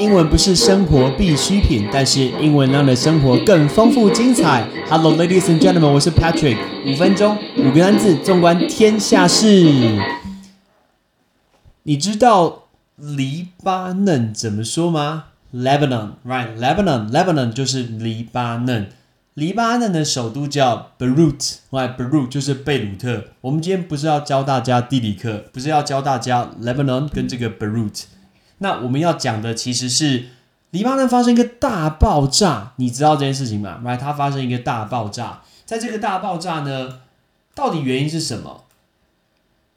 英文不是生活必需品，但是英文让你的生活更丰富精彩。Hello, ladies and gentlemen，我是 Patrick。五分钟，五个单字，纵观天下事。你知道黎巴嫩怎么说吗？Lebanon, right? Lebanon, Lebanon 就是黎巴嫩。黎巴嫩的首都叫 Beirut，right？Beirut 就是贝鲁特。我们今天不是要教大家地理课，不是要教大家 Lebanon 跟这个 Beirut。那我们要讲的其实是黎巴嫩发生一个大爆炸，你知道这件事情吗来它发生一个大爆炸，在这个大爆炸呢，到底原因是什么？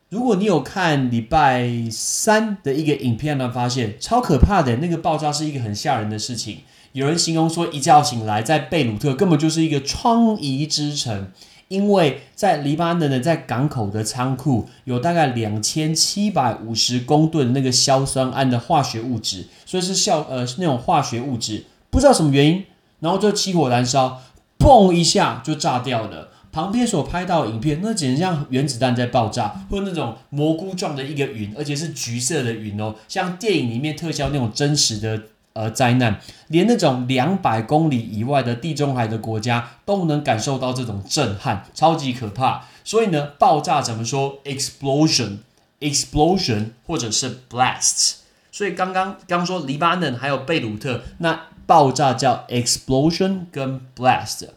如果你有看礼拜三的一个影片呢，发现超可怕的那个爆炸是一个很吓人的事情。有人形容说，一觉醒来，在贝鲁特根本就是一个疮痍之城，因为在黎巴嫩的在港口的仓库有大概两千七百五十公吨那个硝酸铵的化学物质，所以是硝呃是那种化学物质，不知道什么原因，然后就起火燃烧，嘣一下就炸掉了。旁边所拍到影片，那简直像原子弹在爆炸，或那种蘑菇状的一个云，而且是橘色的云哦，像电影里面特效那种真实的。呃，灾难连那种两百公里以外的地中海的国家都能感受到这种震撼，超级可怕。所以呢，爆炸怎么说？explosion，explosion，或者是 blast。所以刚刚刚说黎巴嫩还有贝鲁特，那爆炸叫 explosion 跟 blast。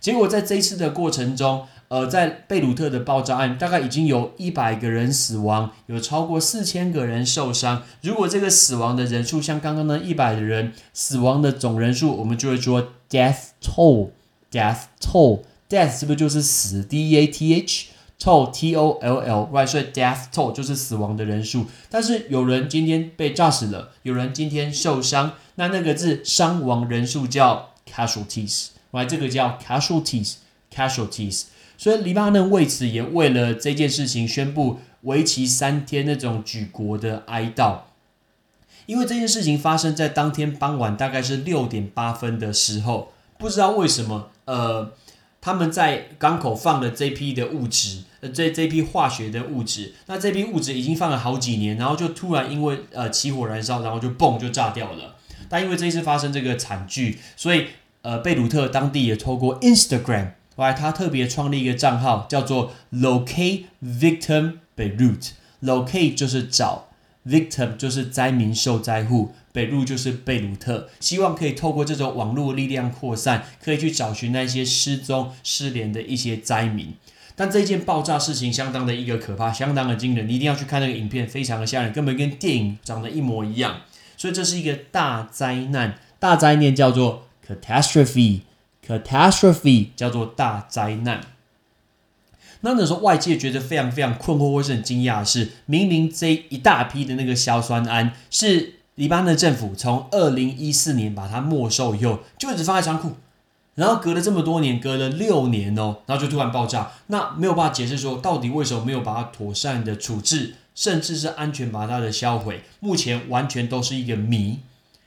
结果在这一次的过程中。呃，在贝鲁特的爆炸案，大概已经有一百个人死亡，有超过四千个人受伤。如果这个死亡的人数像刚刚那一百人死亡的总人数，我们就会说 death toll，death toll，death 是不是就是死？D E A T H，toll T O L L，right？所以 death toll 就是死亡的人数。但是有人今天被炸死了，有人今天受伤，那那个字伤亡人数叫 casualties，right？这个叫 casualties，casualties。所以黎巴嫩为此也为了这件事情宣布为期三天那种举国的哀悼，因为这件事情发生在当天傍晚大概是六点八分的时候，不知道为什么，呃，他们在港口放了这批的物质，呃，这这批化学的物质，那这批物质已经放了好几年，然后就突然因为呃起火燃烧，然后就嘣就炸掉了。但因为这一次发生这个惨剧，所以呃贝鲁特当地也透过 Instagram。来，他特别创立一个账号，叫做 Locate Victim Beirut。Locate 就是找，Victim 就是灾民受灾户，北路就是贝鲁特。希望可以透过这种网络力量扩散，可以去找寻那些失踪、失联的一些灾民。但这件爆炸事情相当的一个可怕，相当的惊人，你一定要去看那个影片，非常的吓人，根本跟电影长得一模一样。所以这是一个大灾难，大灾难叫做 Catastrophe。Catastrophe 叫做大灾难。那那时候外界觉得非常非常困惑或是很惊讶的是，明明这一大批的那个硝酸铵是黎巴嫩政府从二零一四年把它没收以后，就一直放在仓库，然后隔了这么多年，隔了六年哦，然后就突然爆炸，那没有办法解释说到底为什么没有把它妥善的处置，甚至是安全把它的销毁，目前完全都是一个谜。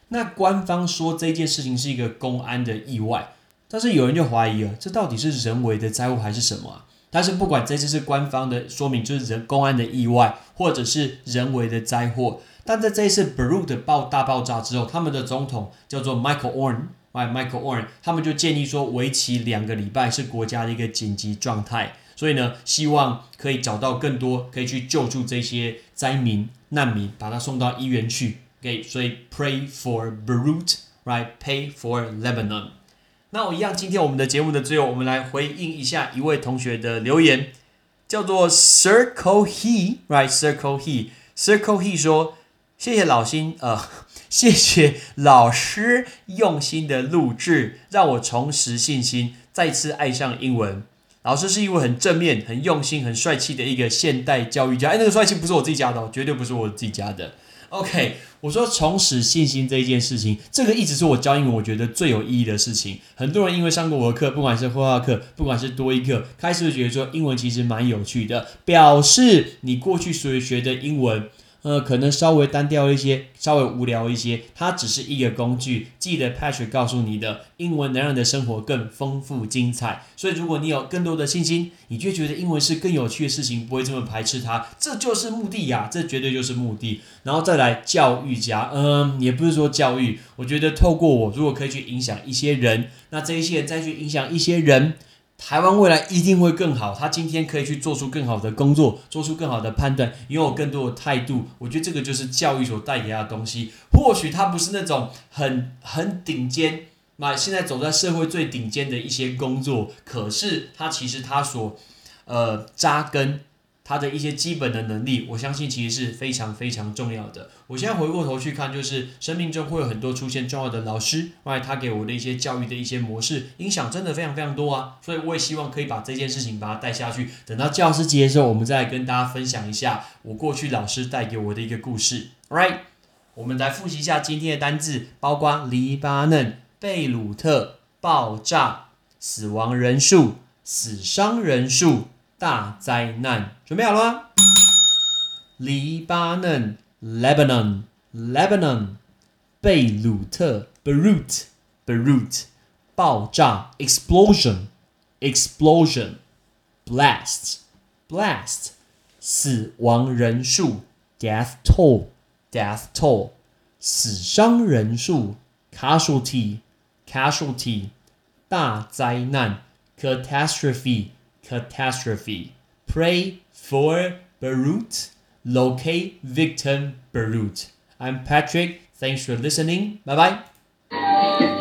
那官方说这件事情是一个公安的意外。但是有人就怀疑了，这到底是人为的灾祸还是什么啊？但是不管这次是官方的说明，就是人公安的意外，或者是人为的灾祸。但在这一次 Beirut 爆大爆炸之后，他们的总统叫做 Michael Oren，Michael Oren，他们就建议说，为期两个礼拜是国家的一个紧急状态。所以呢，希望可以找到更多可以去救助这些灾民难民，把他送到医院去。OK，所以 Pray for Beirut，right？Pay for Lebanon。那我一样，今天我们的节目的最后，我们来回应一下一位同学的留言，叫做 Circle He，right？Circle He，Circle He 说：谢谢老辛，呃，谢谢老师用心的录制，让我重拾信心，再次爱上英文。老师是一位很正面、很用心、很帅气的一个现代教育家。哎，那个帅气不是我自己加的，绝对不是我自己加的。OK，我说重拾信心这一件事情，这个一直是我教英文我觉得最有意义的事情。很多人因为上过我的课，不管是绘画课，不管是多一课，开始觉得说英文其实蛮有趣的，表示你过去所学的英文呃，可能稍微单调一些，稍微无聊一些，它只是一个工具。记得 Patrick 告诉你的，英文能让你的生活更丰富精彩。所以，如果你有更多的信心，你就觉得英文是更有趣的事情，不会这么排斥它，这就是目的呀，这绝对就是目的。然后再来教育家，嗯，也不是说教育，我觉得透过我，如果可以去影响一些人，那这一些人再去影响一些人。台湾未来一定会更好。他今天可以去做出更好的工作，做出更好的判断，拥有更多的态度。我觉得这个就是教育所带给他的东西。或许他不是那种很很顶尖，那现在走在社会最顶尖的一些工作，可是他其实他所呃扎根。他的一些基本的能力，我相信其实是非常非常重要的。我现在回过头去看，就是生命中会有很多出现重要的老师，后来他给我的一些教育的一些模式，影响真的非常非常多啊。所以我也希望可以把这件事情把它带下去。等到教师节的时候，我们再跟大家分享一下我过去老师带给我的一个故事。Right，我们来复习一下今天的单字，包括黎巴嫩、贝鲁特、爆炸、死亡人数、死伤人数。大灾难，准备好了吗？黎巴嫩 （Lebanon）、Lebanon，贝鲁特 （Beirut）、Beirut，爆炸 （Explosion）、Explosion，blast、Blast，死亡人数 （Death toll）、Death toll，死伤人数 （Casualty）、Casualty，大灾难 （Catastrophe）。Catastrophe. Pray for Beirut. Locate victim Beirut. I'm Patrick. Thanks for listening. Bye bye.